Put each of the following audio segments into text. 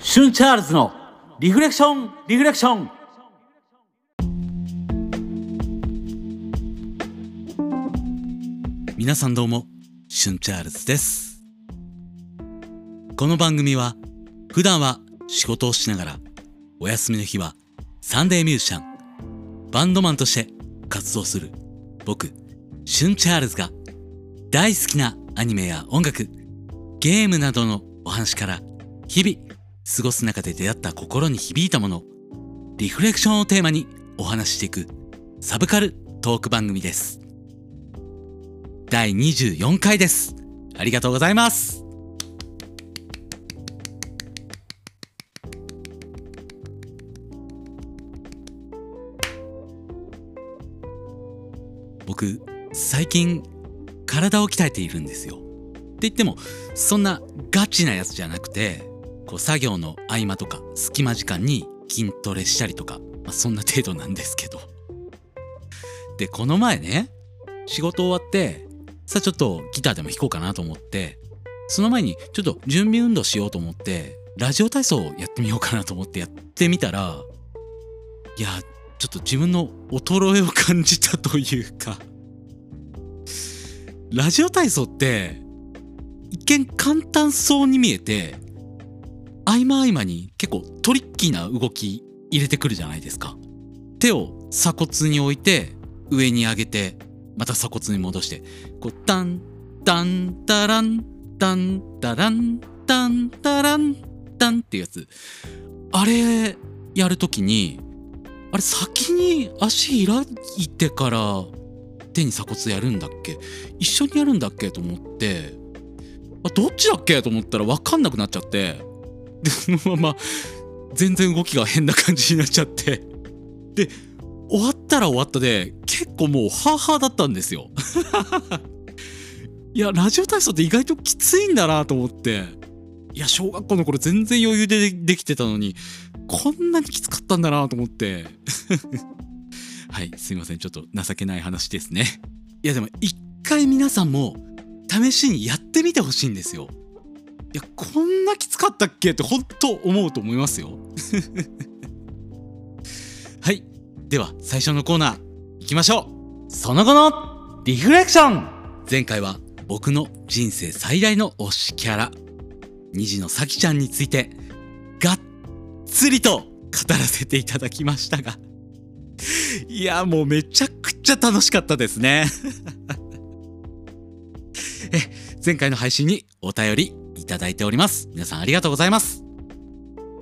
シュンチャールズのリフレクションリフレクション皆さんどうもシュンチャールズですこの番組は普段は仕事をしながらお休みの日はサンデーミュージシャンバンドマンとして活動する僕シュンチャールズが大好きなアニメや音楽ゲームなどのお話から日々過ごす中で出会った心に響いたものリフレクションをテーマにお話ししていくサブカルトーク番組です。第24回です。ありがとうございます。僕最近体を鍛えているんですよ。言ってもそんなガチなやつじゃなくてこう作業の合間とか隙間時間に筋トレしたりとか、まあ、そんな程度なんですけど。でこの前ね仕事終わってさあちょっとギターでも弾こうかなと思ってその前にちょっと準備運動しようと思ってラジオ体操をやってみようかなと思ってやってみたらいやちょっと自分の衰えを感じたというか。ラジオ体操って一見簡単そうに見えて合間合間に結構トリッキーな動き入れてくるじゃないですか。手を鎖骨に置いて上に上げてまた鎖骨に戻してこうタンタンタランタンタランタンタランタンっていうやつ。あれやるときにあれ先に足開いてから手に鎖骨やるんだっけ？一緒にやるんだっけ？と思ってあどっちだっけ？と思ったら分かんなくなっちゃって。でそのまま全然動きが変な感じになっちゃって。で終わったら終わったで結構もうハーハーだったんですよ。いやラジオ体操って意外ときついんだなと思って。いや小学校の頃全然余裕でできてたのにこんなにきつかったんだなと思って。はいすいません。ちょっと情けない話ですね。いやでも一回皆さんも試しにやってみてほしいんですよ。いやこんなきつかったっけ？って本当思うと思いますよ。はい。では最初のコーナー行きましょう。その後のリフレクション。前回は僕の人生最大の推しキャラ虹の咲ちゃんについてがっつりと語らせていただきましたがいやもうめちゃくちゃ楽しかったですね。前回の配信にお便りいただいております。皆さんありがとうございます。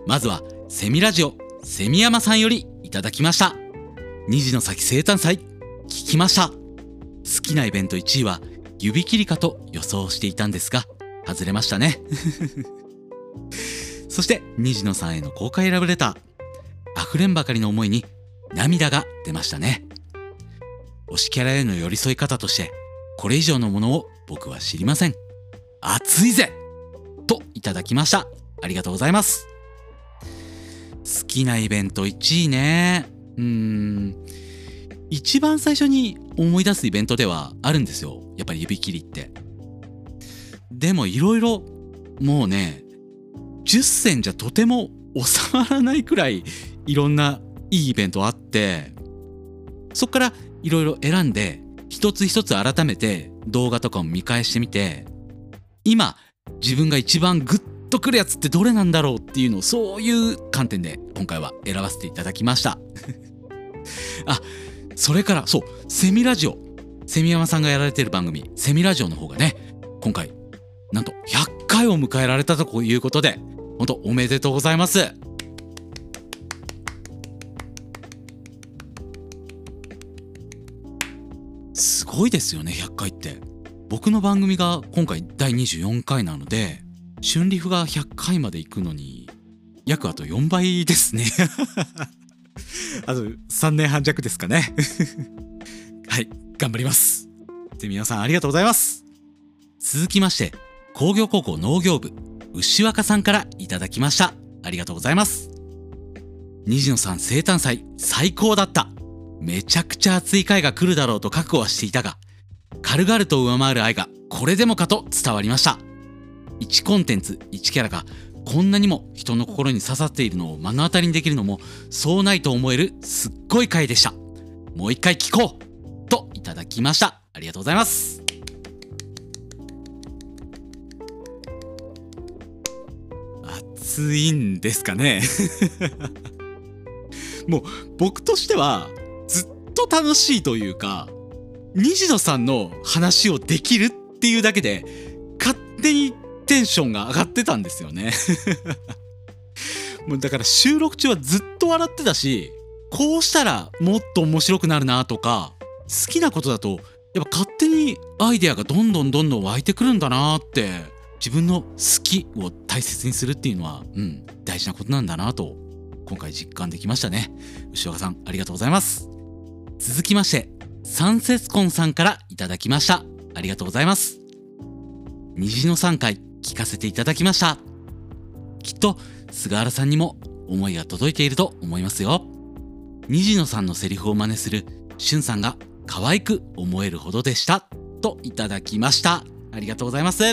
まずはセミラジオセミヤマさんよりいただきました。虹の先生誕祭聞きました。好きなイベント1位は指切りかと予想していたんですが外れましたね。そして虹野さんへの公開ラブレター。溢れんばかりの思いに涙が出ましたね。推しキャラへの寄り添い方としてこれ以上のものを僕は知りません。熱いぜ！といただきました。ありがとうございます。好きなイベント1位ね。うーん。一番最初に思い出すイベントではあるんですよ。やっぱり指切りって。でもいろいろもうね10選じゃとても収まらないくらいいろんないいイベントあってそっからいろいろ選んで一つ一つ改めて動画とかも見返してみて今自分が一番グッとくるやつってどれなんだろうっていうのをそういう観点で今回は選ばせていただきました。あそれからそうセミラジオ。セミヤマさんがやられてる番組セミラジオの方がね今回なんと100回を迎えられたということで本当おめでとうございます。すごいですよね100回って。僕の番組が今回第24回なので春リフが100回まで行くのに約あと4倍ですね。あと3年半弱ですかね。はい頑張ります。で皆さんありがとうございます。続きまして工業高校農業部牛若さんからいただきました。ありがとうございます。虹野さん生誕祭最高だった。めちゃくちゃ熱い回が来るだろうと覚悟はしていたが軽々と上回る愛がこれでもかと伝わりました。1コンテンツ1キャラがこんなにも人の心に刺さっているのを目の当たりにできるのもそうないと思えるすっごい回でした。もう一回聞こうといただきました。ありがとうございます。熱いんですかね。もう僕としてはと楽しいというか虹野さんの話をできるっていうだけで勝手にテンションが上がってたんですよね。もうだから収録中はずっと笑ってたしこうしたらもっと面白くなるなとか好きなことだとやっぱ勝手にアイデアがどんどんどんどん湧いてくるんだなって自分の好きを大切にするっていうのはうん大事なことなんだなと今回実感できましたね。牛岡さんありがとうございます。続きましてサンセスコンさんからいただきました。ありがとうございます。虹の3回聞かせていただきました。きっと菅原さんにも思いが届いていると思いますよ。虹野さんのセリフを真似するしゅんさんが可愛く思えるほどでした。といただきました。ありがとうございます。う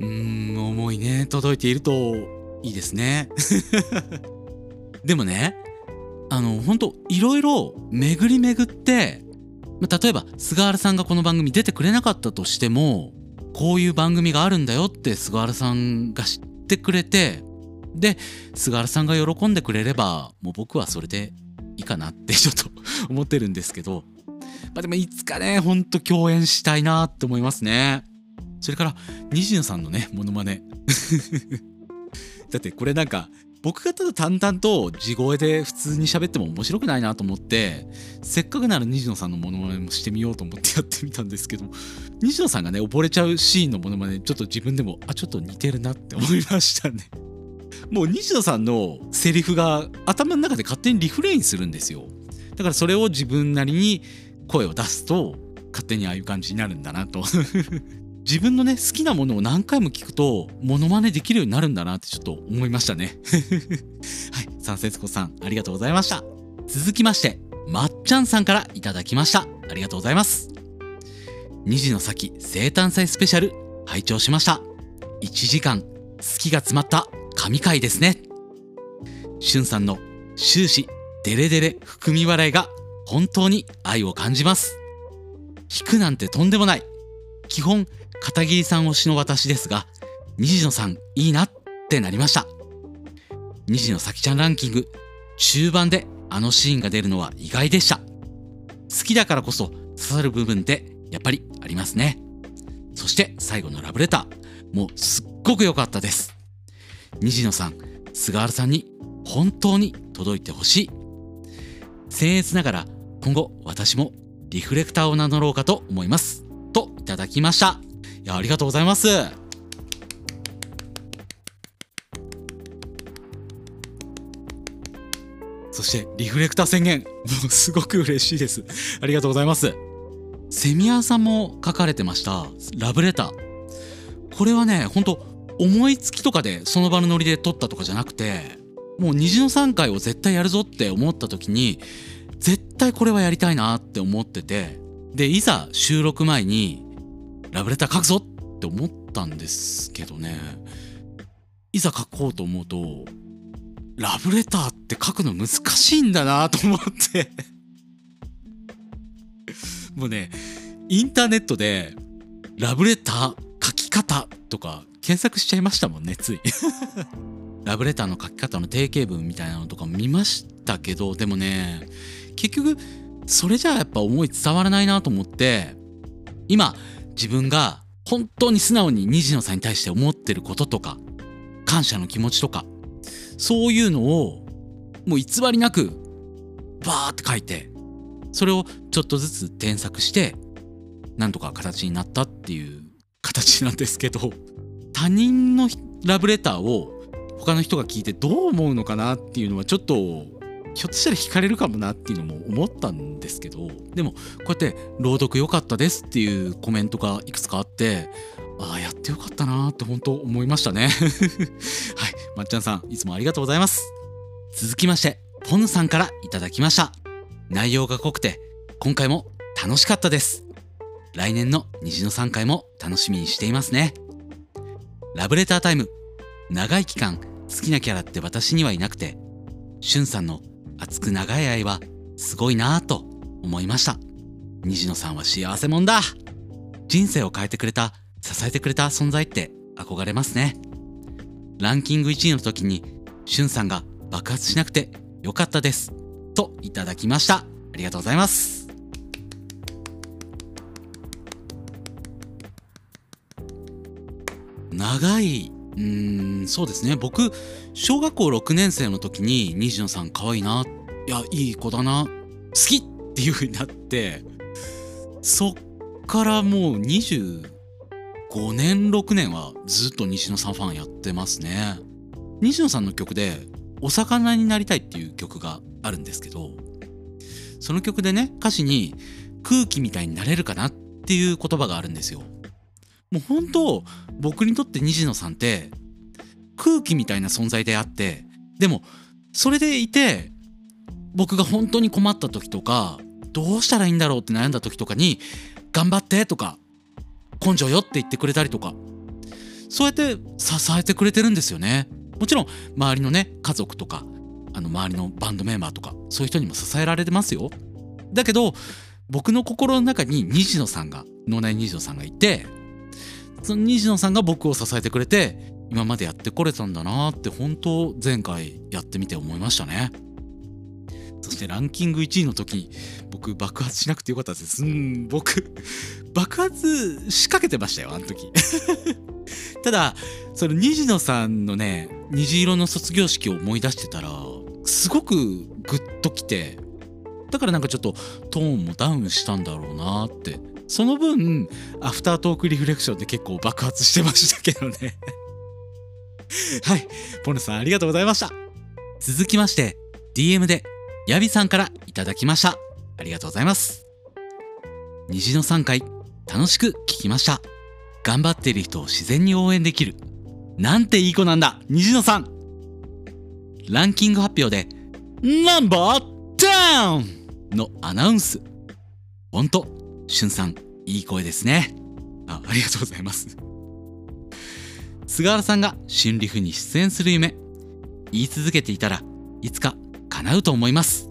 ーん思いね届いているといいですね。でもねあの本当いろいろ巡り巡って例えば菅原さんがこの番組出てくれなかったとしてもこういう番組があるんだよって菅原さんが知ってくれてで菅原さんが喜んでくれればもう僕はそれでいいかなってちょっと 思ってるんですけど、まあ、でもいつかねほんと共演したいなって思いますね。それから西野さんのねモノマネ。だってこれなんか僕がただ淡々と地声で普通に喋っても面白くないなと思ってせっかくなら西野さんのモノマネもしてみようと思ってやってみたんですけど西野さんがね溺れちゃうシーンのモノマネちょっと自分でもあちょっと似てるなって思いましたね。もう西野さんのセリフが頭の中で勝手にリフレインするんですよ。だからそれを自分なりに声を出すと勝手にああいう感じになるんだなと。自分のね好きなものを何回も聞くとモノマネできるようになるんだなってちょっと思いましたね。はい三節子さんありがとうございました。続きましてまっちゃんさんからいただきました。ありがとうございます。虹の先生誕祭スペシャル拝聴しました。1時間好きが詰まった神回ですね。しゅんさんの終始デレデレ含み笑いが本当に愛を感じます。引くなんてとんでもない。基本片桐さん推しの私ですが虹野さんいいなってなりました。虹野咲ちゃんランキング中盤であのシーンが出るのは意外でした。好きだからこそ刺さる部分ってやっぱりありますね。そして最後のラブレターもうすっごく良かったです。虹野さん菅原さんに本当に届いてほしい。僭越ながら今後私もリフレクターを名乗ろうかと思います。といただきました。いやありがとうございます。そしてリフレクター宣言。も うすごく嬉しいです。ありがとうございます。セミアさんも書かれてました。ラブレター。これはねほんと思いつきとかでその場のノリで撮ったとかじゃなくてもう虹の3回を絶対やるぞって思った時に絶対これはやりたいなって思ってて。でいざ収録前にラブレター書くぞって思ったんですけどね。いざ書こうと思うとラブレターって書くの難しいんだなと思って。もうねインターネットでラブレター書き方とか検索しちゃいましたもんねつい。ラブレターの書き方の定型文みたいなのとか見ましたけどでもね結局それじゃあやっぱ思い伝わらないなと思って今自分が本当に素直に虹野さんに対して思ってることとか感謝の気持ちとかそういうのをもう偽りなくバーって書いてそれをちょっとずつ添削してなんとか形になったっていう形なんですけど他人のラブレターを他の人が聞いてどう思うのかなっていうのはちょっとひょっとしたら惹かれるかもなっていうのも思ったんですけどでもこうやって「朗読良かったです」っていうコメントがいくつかあってああやってよかったなって本当思いましたね。はいまっちゃんさんいつもありがとうございます。続きましてポンさんからいただきました。内容が濃くて今回も楽しかったです。来年の虹の3回も楽しみにしていますね。ラブレタータイム長い期間好きなキャラって私にはいなくてしゅんさんの熱く長い愛はすごいなぁと思いました。虹野さんは幸せもんだ。人生を変えてくれた支えてくれた存在って憧れますね。ランキング1位の時にしゅんさんが爆発しなくてよかったですといただきました。ありがとうございます。長いうーんそうですね。僕小学校6年生の時に虹野さん可愛いないやいい子だな好きっていう風になってそっからもう25年6年はずっと西野さんファンやってますね。西野さんの曲で「お魚になりたい」っていう曲があるんですけどその曲でね歌詞に「空気みたいになれるかな」っていう言葉があるんですよ。もう本当僕にとって虹野さんって空気みたいな存在であってでもそれでいて僕が本当に困った時とかどうしたらいいんだろうって悩んだ時とかに「頑張って」とか「根性よ」って言ってくれたりとかそうやって支えてくれてるんですよね。もちろん周りのね家族とかあの周りのバンドメンバーとかそういう人にも支えられてますよ。だけど僕の心の中に虹野さんが脳内虹野さんがいてその虹野さんが僕を支えてくれて今までやってこれたんだなって本当前回やってみて思いましたね。そしてランキング1位の時に僕爆発しなくてよかったです。うん僕 爆発しかけてましたよあの時。ただその虹野さんのね虹色の卒業式を思い出してたらすごくグッときてだからなんかちょっとトーンもダウンしたんだろうなってその分アフタートークリフレクションで結構爆発してましたけどね。はい。ポンヌさんありがとうございました。続きまして DM でヤビさんからいただきました。ありがとうございます。虹の3回楽しく聞きました。頑張っている人を自然に応援できる。なんていい子なんだ虹野さん。ランキング発表でナンバー 10! のアナウンス。ほんとしゅんさんいい声ですね。あありがとうございます。菅原さんが春リフに出演する夢言い続けていたらいつか叶うと思います。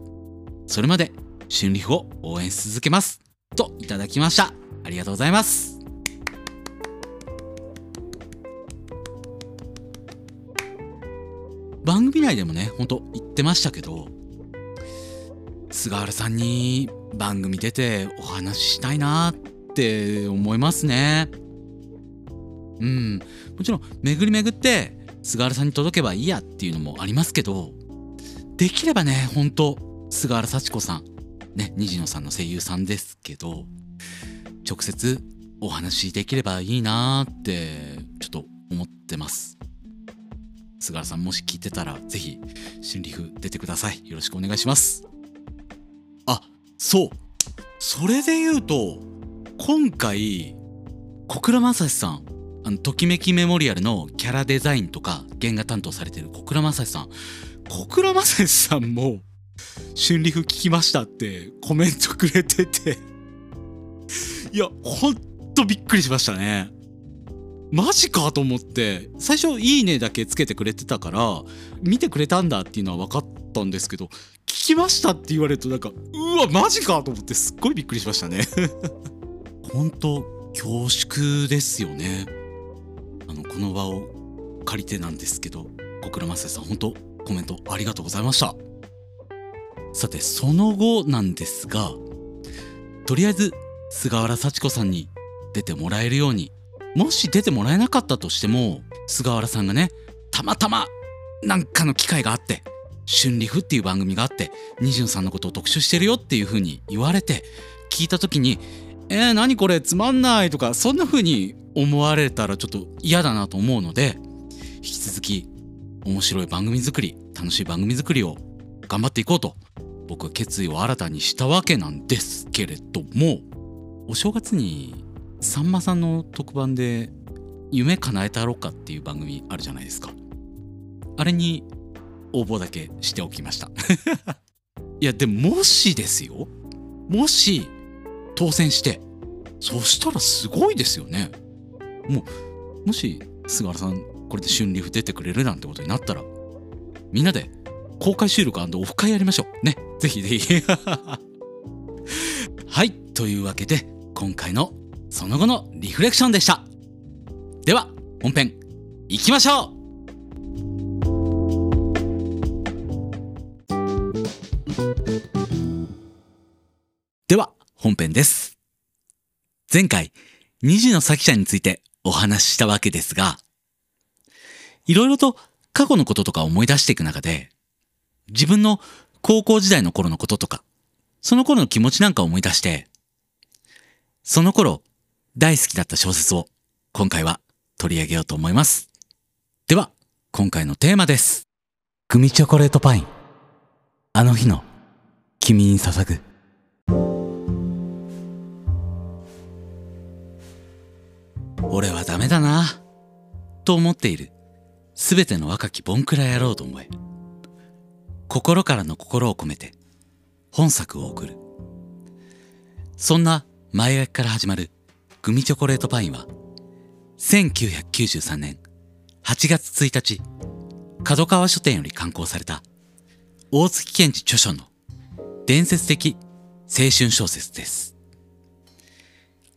それまで春リフを応援し続けます。といただきました。ありがとうございます。番組内でもねほんと言ってましたけど菅原さんに番組出てお話ししたいなって思いますね。うん。もちろん巡り巡って菅原さんに届けばいいやっていうのもありますけどできればねほんと菅原幸子さん。ね虹野さんの声優さんですけど直接お話しできればいいなってちょっと思ってます。菅原さんもし聞いてたらぜひ新リフ出てください。よろしくお願いします。あそう。それで言うと今回小倉正史さんあのときめきメモリアルのキャラデザインとか原画担当されてる小倉正史さん。小倉正史さんも春リフ聞きましたってコメントくれてて。いやほんとびっくりしましたね。マジかと思って最初「いいね」だけつけてくれてたから見てくれたんだっていうのは分かったんですけどきましたって言われるとなんかうわマジかと思ってすっごいびっくりしましたね。本当恐縮ですよね。あのこの場を借りてなんですけど小倉正さん本当コメントありがとうございました。さてその後なんですがとりあえず菅原幸子さんに出てもらえるようにもし出てもらえなかったとしても菅原さんがねたまたまなんかの機会があって「春リフ」っていう番組があって虹野さんのことを特集してるよっていう風に言われて聞いた時に「えー、何これつまんない」とかそんな風に思われたらちょっと嫌だなと思うので引き続き面白い番組作り楽しい番組作りを頑張っていこうと僕は決意を新たにしたわけなんですけれどもお正月にさんまさんの特番で「夢叶えたろうか」っていう番組あるじゃないですか。あれに応募だけしておきました。いやでももしですよ。もし当選してそしたらすごいですよね。もうもし菅原さんこれで春リーフ出てくれるなんてことになったらみんなで公開収録オフ会やりましょう。ね。ぜひぜひ。はい。というわけで今回のその後のリフレクションでした。では本編いきましょう。本編です前回虹の咲ちゃんについてお話ししたわけですがいろいろと過去のこととか思い出していく中で自分の高校時代の頃のこととかその頃の気持ちなんか思い出してその頃大好きだった小説を今回は取り上げようと思います。では、今回のテーマです。グミチョコレートパイン。あの日の君に捧ぐ。俺はダメだなと思っている。すべての若きボンクラ野郎と思え心からの心を込めて本作を送る。そんな前書きから始まるグミチョコレートパインは、1993年8月1日、角川書店より刊行された、大月健二著書の伝説的青春小説です。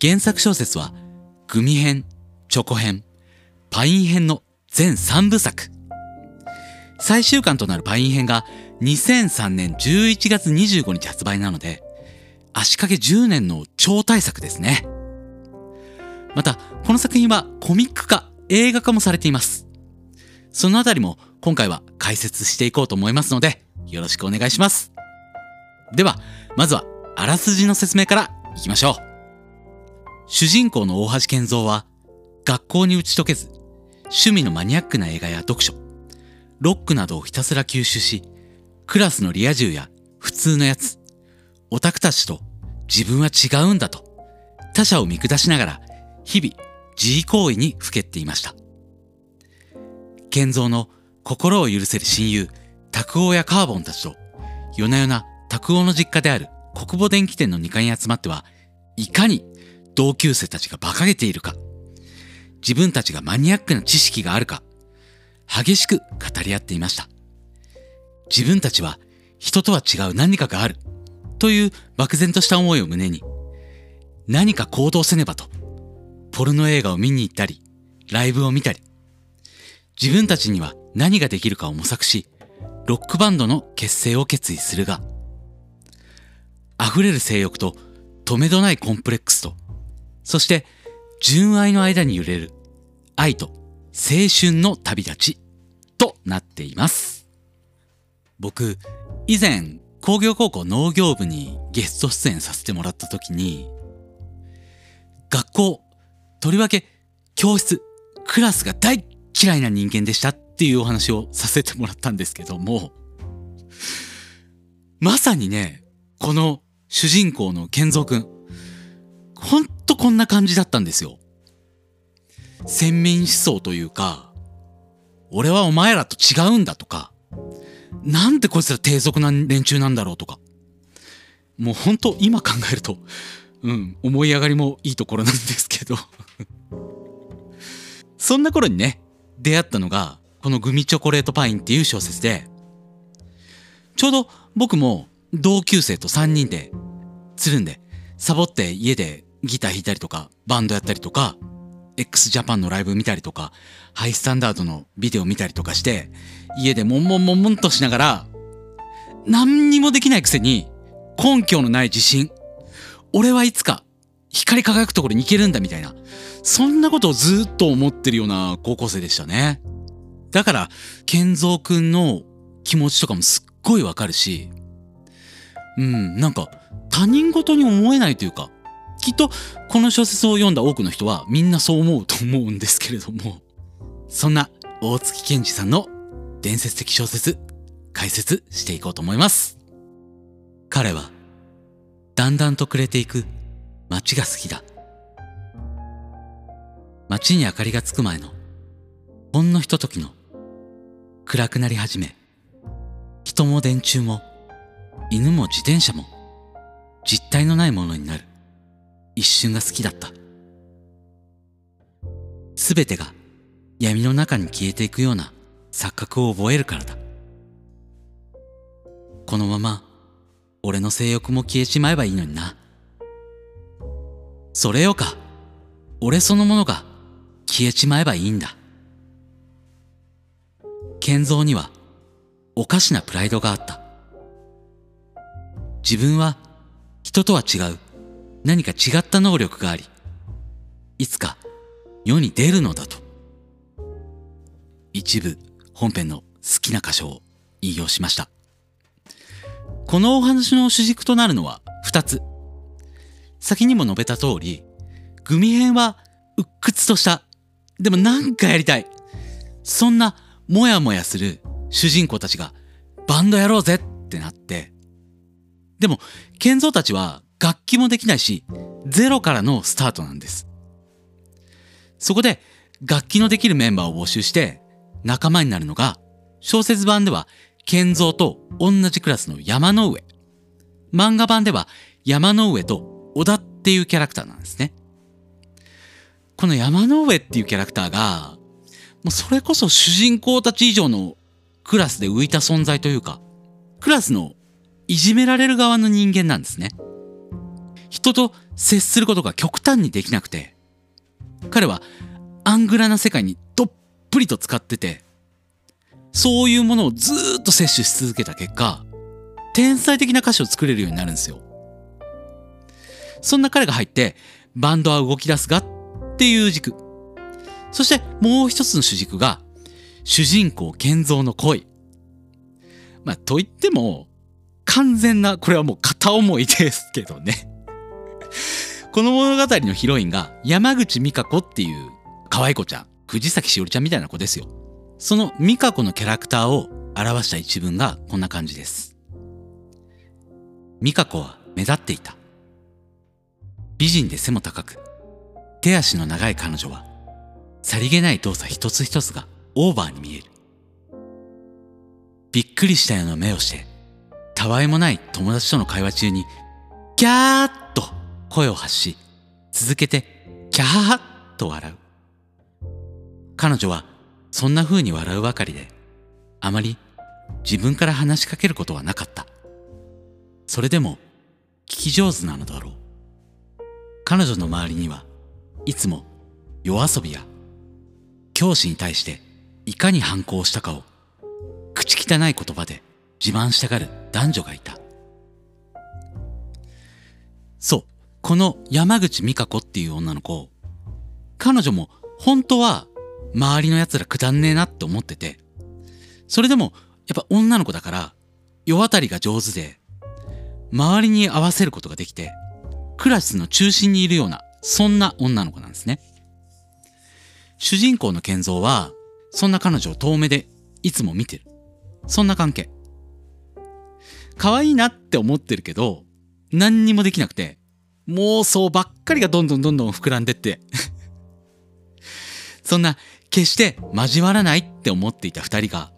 原作小説は、グミ編、チョコ編、パイン編の全3部作。最終巻となるパイン編が2003年11月25日発売なので、足掛け10年の超大作ですね。また、この作品はコミック化、映画化もされています。そのあたりも今回は解説していこうと思いますので、よろしくお願いします。では、まずはあらすじの説明からいきましょう。主人公の大橋健三は、学校に打ち解けず、趣味のマニアックな映画や読書、ロックなどをひたすら吸収し、クラスのリア充や普通のやつ、オタクたちと自分は違うんだと、他者を見下しながら日々、自慰行為にふけっていました。健三の心を許せる親友、拓夫やカーボンたちと、夜な夜な拓夫の実家である国母電気店の2階に集まっては、いかに同級生たちが馬鹿げているか、自分たちがマニアックな知識があるか、激しく語り合っていました。自分たちは人とは違う何かがある。という漠然とした思いを胸に。何か行動せねばと。ポルノ映画を見に行ったり、ライブを見たり、自分たちには何ができるかを模索し、ロックバンドの結成を決意するが、溢れる性欲と止めどないコンプレックスと、そして純愛の間に揺れる愛と青春の旅立ちとなっています。僕、以前工業高校農業部にゲスト出演させてもらった時に、学校とりわけ教室、クラスが大嫌いな人間でしたっていうお話をさせてもらったんですけども、まさにね、この主人公の健三くん、ほんとこんな感じだったんですよ。先民思想というか、俺はお前らと違うんだとか、なんでこいつら低俗な連中なんだろうとか。もうほんと今考えると、うん、思い上がりもいいところなんですけど そんな頃にね、出会ったのが、このグミチョコレートパインっていう小説で、ちょうど僕も同級生と3人でつるんで、サボって家でギター弾いたりとか、バンドやったりとか、x ジャパンのライブ見たりとか、ハイスタンダードのビデオ見たりとかして、家でもんもんもんもんとしながら、何にもできないくせに、根拠のない自信、俺はいつか光り輝くところに行けるんだみたいな、そんなことをずっと思ってるような高校生でしたね。だから、健三くんの気持ちとかもすっごいわかるし、うん、なんか他人事に思えないというか、きっとこの小説を読んだ多くの人はみんなそう思うと思うんですけれども、そんな大月健二さんの伝説的小説、解説していこうと思います。彼は、だんだんと暮れていく街が好きだ。街に明かりがつく前の、ほんのひとときの、暗くなり始め、人も電柱も、犬も自転車も、実体のないものになる。一瞬が好きだった。すべてが闇の中に消えていくような錯覚を覚えるからだ。このまま俺の性欲も消えちまえばいいのにな。それよか。俺そのものが消えちまえばいいんだ。健三にはおかしなプライドがあった。自分は人とは違う何か違った能力があり、いつか世に出るのだと。一部本編の好きな箇所を引用しました。このお話の主軸となるのは二つ。先にも述べた通り、グミ編は鬱屈とした。でもなんかやりたい。そんなもやもやする主人公たちがバンドやろうぜってなって。でも、健三たちは楽器もできないし、ゼロからのスタートなんです。そこで楽器のできるメンバーを募集して仲間になるのが小説版では健三と同じクラスの山の上。漫画版では山の上と小田っていうキャラクターなんですね。この山の上っていうキャラクターが、もうそれこそ主人公たち以上のクラスで浮いた存在というか、クラスのいじめられる側の人間なんですね。人と接することが極端にできなくて、彼はアングラな世界にどっぷりと使ってて、そういうものをずっと摂取し続けた結果、天才的な歌詞を作れるようになるんですよ。そんな彼が入って、バンドは動き出すがっていう軸。そしてもう一つの主軸が、主人公建造の恋。まあ、と言っても、完全な、これはもう片思いですけどね。この物語のヒロインが山口美香子っていう可愛い子ちゃん、藤崎しおりちゃんみたいな子ですよ。その美香子のキャラクターを表した一文がこんな感じです。美香子は目立っていた。美人で背も高く、手足の長い彼女は、さりげない動作一つ一つがオーバーに見える。びっくりしたような目をして、たわいもない友達との会話中に、ギャーッと声を発し、続けて、キャーッと笑う。彼女は、そんな風に笑うばかりで、あまり自分から話しかけることはなかった。それでも、聞き上手なのだろう。彼女の周りにはいつも夜遊びや教師に対していかに反抗したかを口汚い言葉で自慢したがる男女がいた。そう、この山口美香子っていう女の子、彼女も本当は周りの奴らくだんねえなって思ってて、それでもやっぱ女の子だから世渡りが上手で、周りに合わせることができて、クラスの中心にいるような、そんな女の子なんですね。主人公の健三は、そんな彼女を遠目でいつも見てる。そんな関係。可愛いなって思ってるけど、何にもできなくて、妄想ばっかりがどんどんどんどん膨らんでって そんな、決して交わらないって思っていた二人が、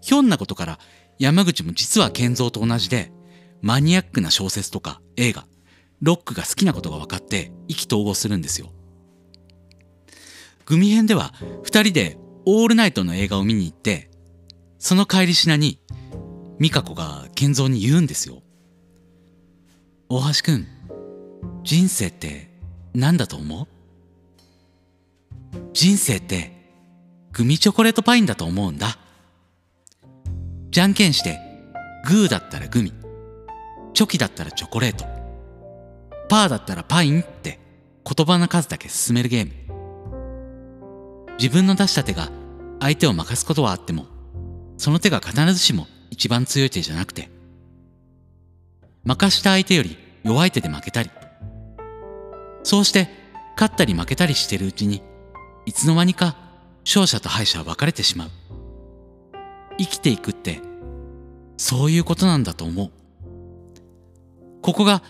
ひょんなことから山口も実は健三と同じで、マニアックな小説とか映画、ロックが好きなことが分かって意気投合するんですよ。グミ編では二人でオールナイトの映画を見に行って、その帰りしなに、美香子が健三に言うんですよ。大橋くん、人生って何だと思う？人生ってグミチョコレートパインだと思うんだ。じゃんけんして、グーだったらグミ、チョキだったらチョコレート、パーだったらパインって言葉の数だけ進めるゲーム。自分の出した手が相手を任すことはあっても、その手が必ずしも一番強い手じゃなくて、任した相手より弱い手で負けたり、そうして勝ったり負けたりしてるうちに、いつの間にか勝者と敗者は分かれてしまう。生きていくって、そういうことなんだと思う。ここが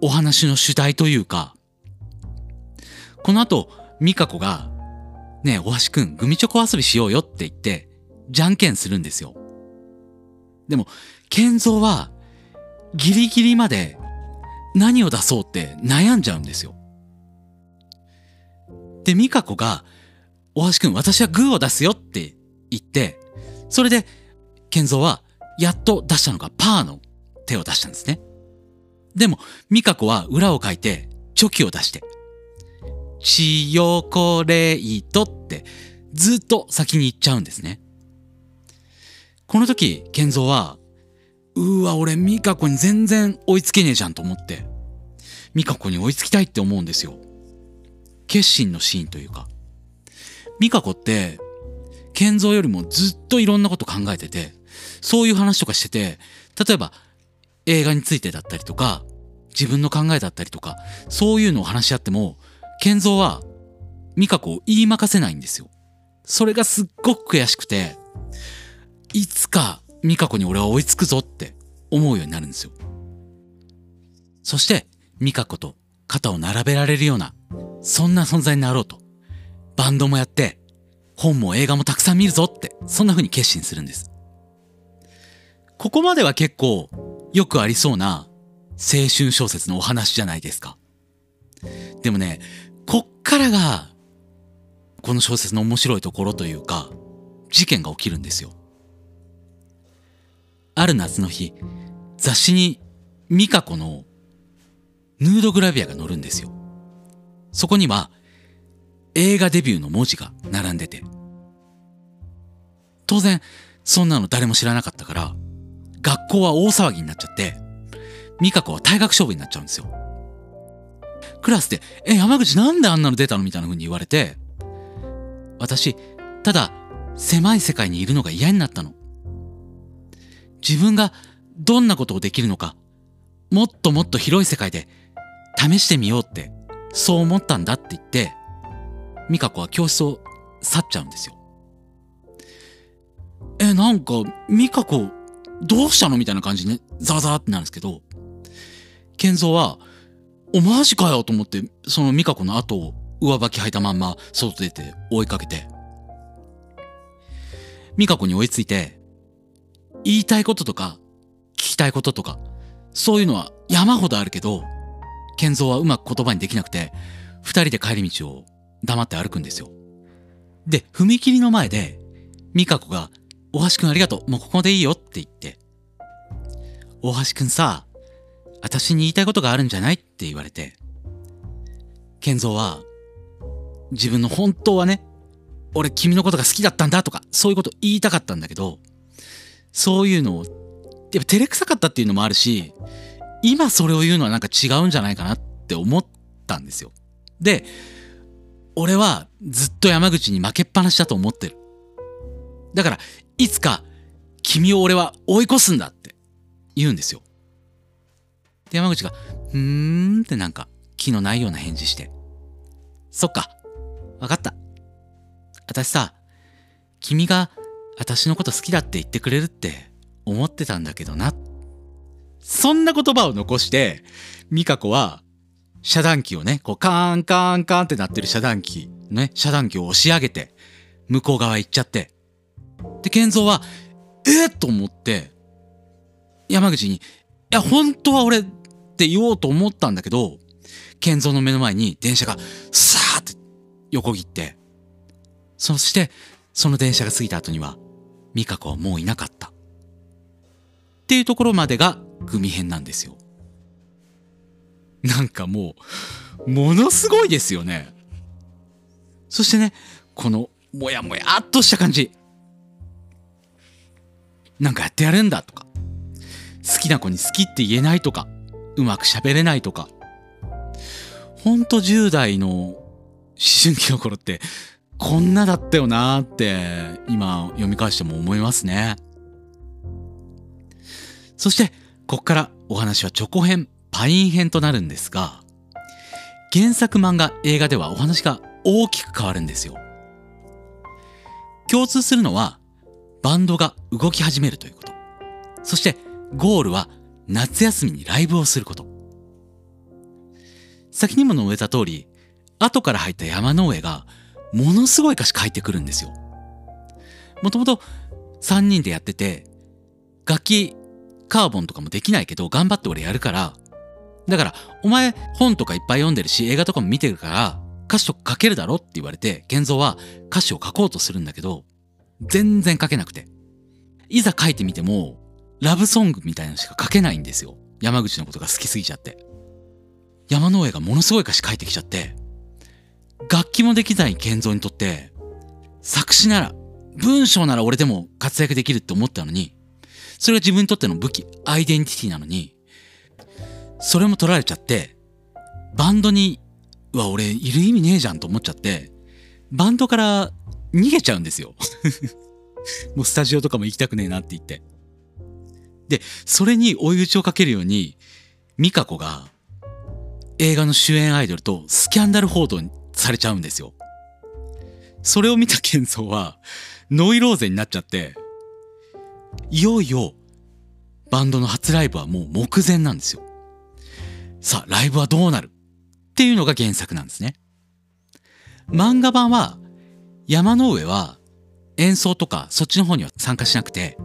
お話の主題というか、この後、ミカ子が、ねえ、大橋くん、グミチョコ遊びしようよって言って、じゃんけんするんですよ。でも、健三は、ギリギリまで何を出そうって悩んじゃうんですよ。で、美香子が、大橋くん、私はグーを出すよって言って、それで、健三は、やっと出したのがパーの手を出したんですね。でも、美香子は裏を書いて、チョキを出して、チヨコレイトってずっと先に行っちゃうんですね。この時、健三は、うわ、俺、美香子に全然追いつけねえじゃんと思って、美香子に追いつきたいって思うんですよ。決心のシーンというか。美香子って、健三よりもずっといろんなこと考えてて、そういう話とかしてて、例えば映画についてだったりとか、自分の考えだったりとか、そういうのを話し合っても、健三は美香子を言いまかせないんですよ。それがすっごく悔しくて、いつか美香子に俺は追いつくぞって思うようになるんですよ。そして美香子と肩を並べられるようなそんな存在になろうと。バンドもやって、本も映画もたくさん見るぞって、そんな風に決心するんです。ここまでは結構、よくありそうな青春小説のお話じゃないですか。でもね、こっからが、この小説の面白いところというか、事件が起きるんですよ。ある夏の日、雑誌にミカコのヌードグラビアが載るんですよ。そこには映画デビューの文字が並んでて。当然、そんなの誰も知らなかったから、学校は大騒ぎになっちゃって、美香子は退学勝負になっちゃうんですよ。クラスで、え、山口なんであんなの出たの？みたいな風に言われて、私、ただ、狭い世界にいるのが嫌になったの。自分がどんなことをできるのか、もっともっと広い世界で試してみようってそう思ったんだって言って、美香子は教室を去っちゃうんですよ。え、なんか、美香子、どうしたのみたいな感じでね、ザワザワってなるんですけど、健三は、お、マジかよと思って、その美香子の後を上履き履いたまんま外出て追いかけて、美香子に追いついて、言いたいこととか、聞きたいこととか、そういうのは山ほどあるけど、健三はうまく言葉にできなくて、二人で帰り道を黙って歩くんですよ。で、踏切の前で、美香子が、大橋くんありがとう、もうここでいいよって言って、大橋くんさ、私に言いたいことがあるんじゃない？って言われて、健三は、自分の本当はね、俺君のことが好きだったんだとか、そういうこと言いたかったんだけど、そういうのを、やっぱ照れくさかったっていうのもあるし、今それを言うのはなんか違うんじゃないかなって思ったんですよ。で、俺はずっと山口に負けっぱなしだと思ってる。だから、いつか君を俺は追い越すんだって言うんですよ。で、山口が、うーんってなんか気のないような返事して。そっか。わかった。私さ、君が私のこと好きだって言ってくれるって思ってたんだけどな。そんな言葉を残して、美香子は、遮断機をね、こう、カーンカーンカーンってなってる遮断機、ね、遮断機を押し上げて、向こう側行っちゃって。で、健三は、えー、と思って、山口に、いや、本当は俺って言おうと思ったんだけど、健三の目の前に電車が、さーって横切って、そして、その電車が過ぎた後には、美香子はもういなかった。っていうところまでが組編なんですよ。なんかもう、ものすごいですよね。そしてね、この、もやもやっとした感じ。なんかやってやるんだとか、好きな子に好きって言えないとか、うまく喋れないとか。ほんと10代の思春期の頃って、こんなだったよなーって、今読み返しても思いますね。そして、こっからお話はチョコ編、パイン編となるんですが、原作漫画、映画ではお話が大きく変わるんですよ。共通するのは、バンドが動き始めるということ。そして、ゴールは夏休みにライブをすること。先にも述べた通り、後から入った山の上が、ものすごい歌詞書いてくるんですよ。もともと3人でやってて、楽器カーボンとかもできないけど、頑張って俺やるから、だから、お前本とかいっぱい読んでるし、映画とかも見てるから、歌詞とか書けるだろって言われて、健三は歌詞を書こうとするんだけど、全然書けなくて。いざ書いてみても、ラブソングみたいなのしか書けないんですよ。山口のことが好きすぎちゃって。山の上がものすごい歌詞書いてきちゃって、楽器もできない健三にとって、作詞なら、文章なら俺でも活躍できるって思ったのに、それが自分にとっての武器、アイデンティティなのに、それも取られちゃって、バンドに、うわ、俺いる意味ねえじゃんと思っちゃって、バンドから逃げちゃうんですよ もうスタジオとかも行きたくねえなって言って。で、それに追い打ちをかけるように、ミカコが映画の主演アイドルとスキャンダル報道されちゃうんですよ。それを見たケンソはノイローゼになっちゃって、いよいよバンドの初ライブはもう目前なんですよ。さあ、ライブはどうなるっていうのが原作なんですね。漫画版は山の上は演奏とかそっちの方には参加しなくて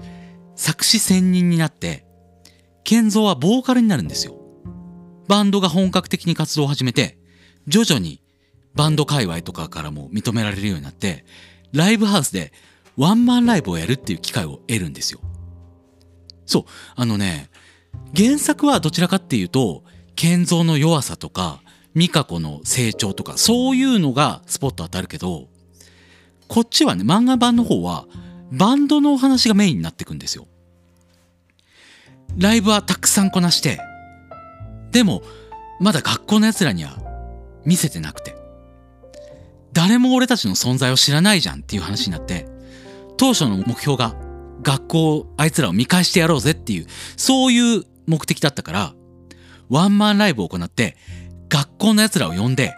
作詞専任になって健三はボーカルになるんですよ。バンドが本格的に活動を始めて徐々にバンド界隈とかからも認められるようになってライブハウスでワンマンライブをやるっていう機会を得るんですよ。そう、あのね、原作はどちらかっていうと、健三の弱さとか、美香子の成長とか、そういうのがスポット当たるけど、こっちはね、漫画版の方は、バンドのお話がメインになってくんですよ。ライブはたくさんこなして、でも、まだ学校の奴らには見せてなくて、誰も俺たちの存在を知らないじゃんっていう話になって、当初の目標が学校あいつらを見返してやろうぜっていう、そういう目的だったから、ワンマンライブを行って、学校の奴らを呼んで、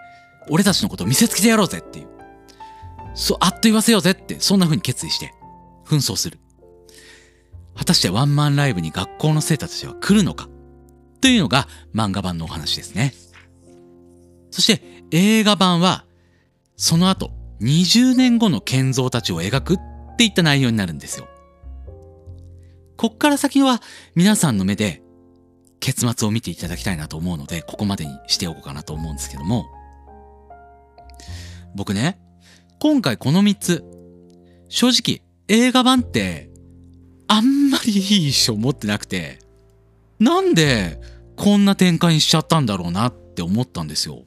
俺たちのことを見せつけてやろうぜっていう。そう、あっと言わせようぜって、そんな風に決意して、紛争する。果たしてワンマンライブに学校の生徒たちは来るのか？というのが漫画版のお話ですね。そして映画版は、その後、20年後の建造たちを描くっていった内容になるんですよ。こっから先は皆さんの目で結末を見ていただきたいなと思うので、ここまでにしておこうかなと思うんですけども、僕ね、今回この3つ、正直映画版ってあんまりいい印象持ってなくて、なんでこんな展開にしちゃったんだろうなって思ったんですよ。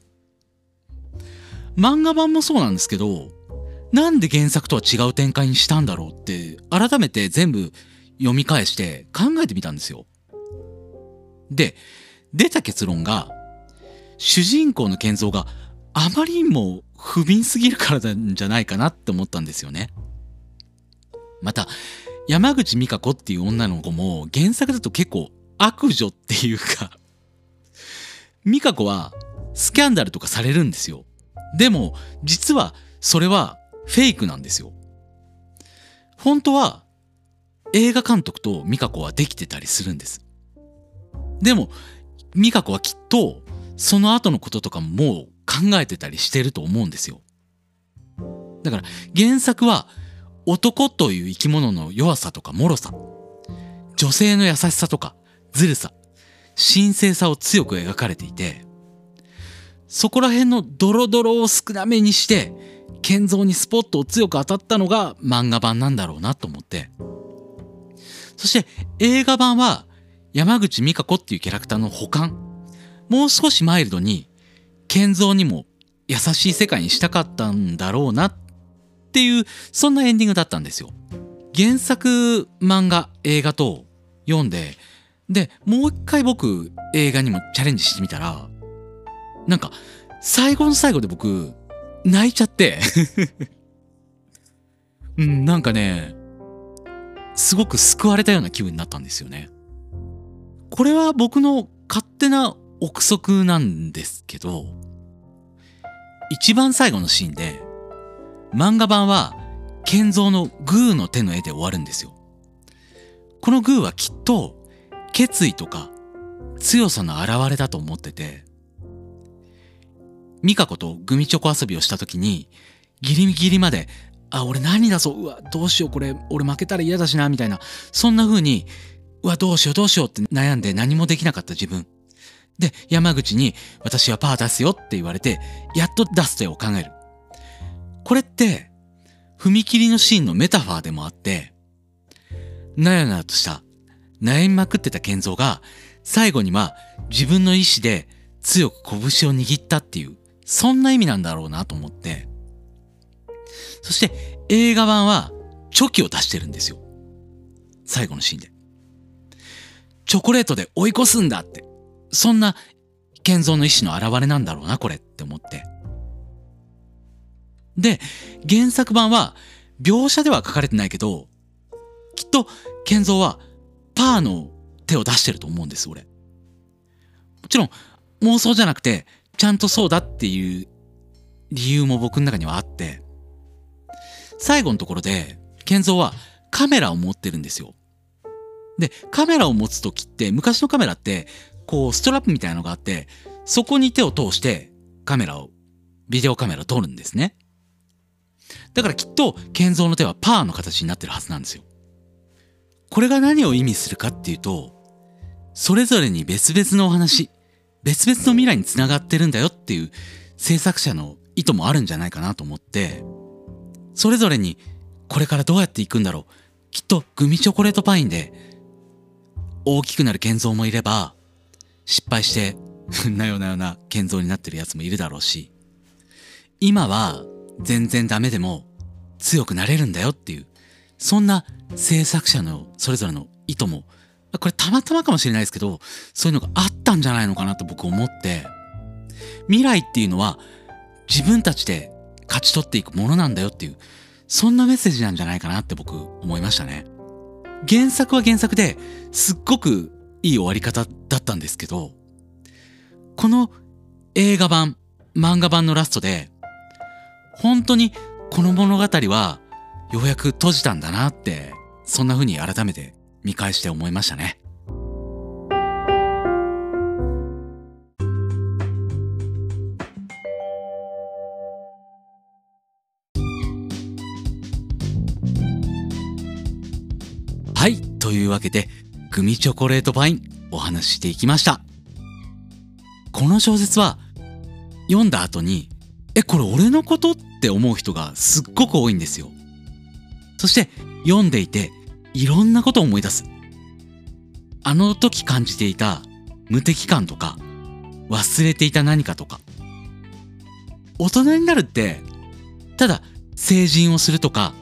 漫画版もそうなんですけど、なんで原作とは違う展開にしたんだろうって改めて全部読み返して考えてみたんですよ。で、出た結論が、主人公の健三があまりにも不憫すぎるからなんじゃないかなって思ったんですよね。また、山口美香子っていう女の子も原作だと結構悪女っていうか美香子はスキャンダルとかされるんですよ。でも、実はそれはフェイクなんですよ。本当は映画監督と美香子はできてたりするんです。でも、美香子はきっと、その後のこととかももう考えてたりしてると思うんですよ。だから原作は男という生き物の弱さとか脆さ、女性の優しさとかずるさ、神聖さを強く描かれていて、そこら辺のドロドロを少なめにして、建造にスポットを強く当たったのが漫画版なんだろうなと思って、そして映画版は山口美香子っていうキャラクターの補完。もう少しマイルドに、健三にも優しい世界にしたかったんだろうなっていう、そんなエンディングだったんですよ。原作漫画、映画と読んで、で、もう一回僕映画にもチャレンジしてみたら、なんか最後の最後で僕泣いちゃって うん、なんかね、すごく救われたような気分になったんですよね。これは僕の勝手な憶測なんですけど、一番最後のシーンで、漫画版は、建造のグーの手の絵で終わるんですよ。このグーはきっと、決意とか、強さの表れだと思ってて、ミカコとグミチョコ遊びをした時に、ギリギリまであ、俺何だそう、うわ、どうしよう、これ、俺負けたら嫌だしな、みたいな。そんな風に、うわ、どうしよう、どうしようって悩んで何もできなかった自分。で、山口に私はパー出すよって言われて、やっと出す手を考える。これって、踏切のシーンのメタファーでもあって、なやなやとした悩みまくってた健三が最後には自分の意志で強く拳を握ったっていう、そんな意味なんだろうなと思って。そして映画版はチョキを出してるんですよ。最後のシーンで。チョコレートで追い越すんだって。そんな健三の意志の表れなんだろうな、これって思って。で、原作版は描写では書かれてないけど、きっと健三はパーの手を出してると思うんです、俺。もちろん妄想じゃなくて、ちゃんとそうだっていう理由も僕の中にはあって、最後のところで、健三はカメラを持ってるんですよ。で、カメラを持つときって、昔のカメラって、こう、ストラップみたいなのがあって、そこに手を通してカメラを、ビデオカメラを撮るんですね。だからきっと、健三の手はパーの形になってるはずなんですよ。これが何を意味するかっていうと、それぞれに別々のお話、別々の未来につながってるんだよっていう制作者の意図もあるんじゃないかなと思って、それぞれにこれからどうやっていくんだろう。きっとグミチョコレートパインで大きくなる建造もいれば、失敗して なよなよな建造になってるやつもいるだろうし、今は全然ダメでも強くなれるんだよっていう、そんな制作者のそれぞれの意図も、これたまたまかもしれないですけど、そういうのがあったんじゃないのかなと僕思って、未来っていうのは自分たちで勝ち取っていくものなんだよっていう、そんなメッセージなんじゃないかなって僕思いましたね。原作は原作ですっごくいい終わり方だったんですけど、この映画版、漫画版のラストで、本当にこの物語はようやく閉じたんだなって、そんな風に改めて見返して思いましたね。はい。というわけで、グミチョコレートパインお話ししていきました。この小説は読んだ後に、え、これ俺のことって思う人がすっごく多いんですよ。そして読んでいていろんなことを思い出す。あの時感じていた無敵感とか忘れていた何かとか。大人になるって、ただ成人をするとか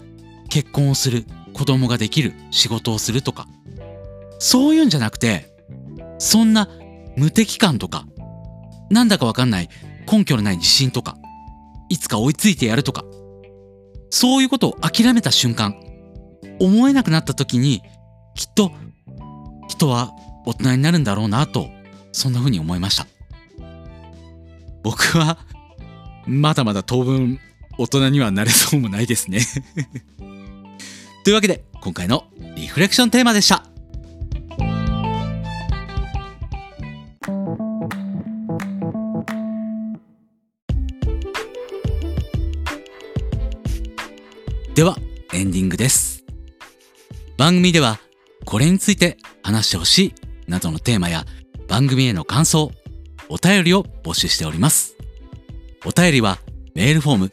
結婚をする子供ができる仕事をするとか、そういうんじゃなくて、そんな無敵感とか、なんだかわかんない根拠のない自信とか、いつか追いついてやるとか、そういうことを諦めた瞬間、思えなくなった時に、きっと人は大人になるんだろうなと、そんな風に思いました。僕は、まだまだ当分大人にはなれそうもないですね。というわけで今回のリフレクションテーマでした。ではエンディングです。番組ではこれについて話してほしいなどのテーマや番組への感想お便りを募集しておりますお便りはメールフォーム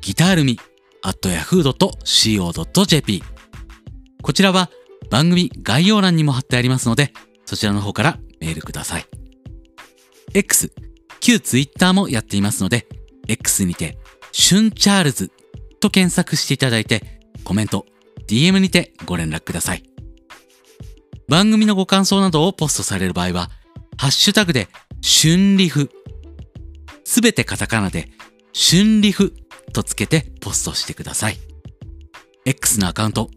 ギタールミ at yahoo.co.jp こちらは番組概要欄にも貼ってありますので、そちらの方からメールください。X、旧 Twitter もやっていますので、X にて、シュンチャールズと検索していただいて、コメント、DM にてご連絡ください。番組のご感想などをポストされる場合は、ハッシュタグで、春リフ。すべてカタカナで、春リフとつけてポストしてください。X のアカウント、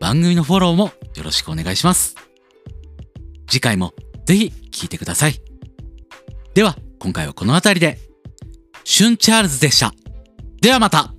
番組のフォローもよろしくお願いします。次回もぜひ聴いてください。では、今回はこの辺りで、シュンチャールズでした。ではまた